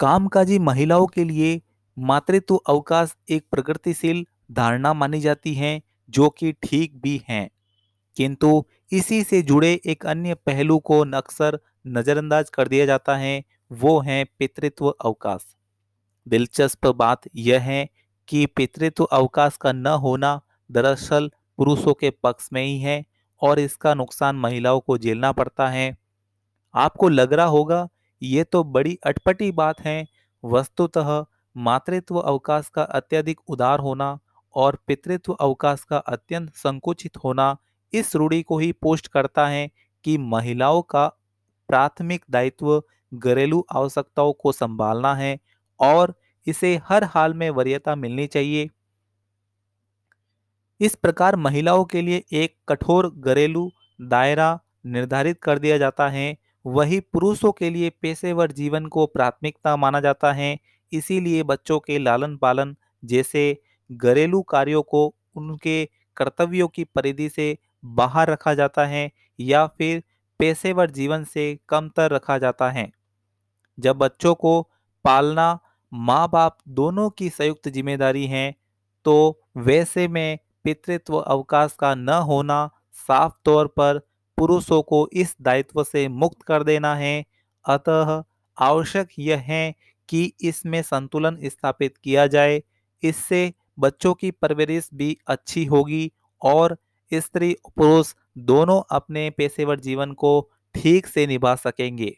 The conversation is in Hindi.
कामकाजी महिलाओं के लिए मातृत्व अवकाश एक प्रगतिशील धारणा मानी जाती है, जो कि ठीक भी है। किंतु इसी से जुड़े एक अन्य पहलू को अक्सर नज़रअंदाज कर दिया जाता है, वो है पितृत्व अवकाश। दिलचस्प बात यह है कि पितृत्व अवकाश का न होना दरअसल पुरुषों के पक्ष में ही है, और इसका नुकसान महिलाओं को झेलना पड़ता है। आपको लग रहा होगा ये तो बड़ी अटपटी बात है। वस्तुतः मातृत्व अवकाश का अत्यधिक उदार होना और पितृत्व अवकाश का अत्यंत संकुचित होना इस रूढ़ी को ही पोस्ट करता है कि महिलाओं का प्राथमिक दायित्व घरेलू आवश्यकताओं को संभालना है और इसे हर हाल में वरीयता मिलनी चाहिए। इस प्रकार महिलाओं के लिए एक कठोर घरेलू दायरा निर्धारित कर दिया जाता है वही पुरुषों के लिए पेशेवर जीवन को प्राथमिकता माना जाता है। इसीलिए बच्चों के लालन पालन, जैसे घरेलू कार्यों को उनके कर्तव्यों की परिधि से बाहर रखा जाता है या फिर पेशेवर जीवन से कमतर रखा जाता है। जब बच्चों को पालना माँ बाप दोनों की संयुक्त ज़िम्मेदारी है तो वैसे में पितृत्व अवकाश का न होना साफ़ तौर पर पुरुषों को इस दायित्व से मुक्त कर देना है। अतः आवश्यक यह है कि इसमें संतुलन स्थापित किया जाए। इससे बच्चों की परवरिश भी अच्छी होगी और स्त्री पुरुष दोनों अपने पेशेवर जीवन को ठीक से निभा सकेंगे।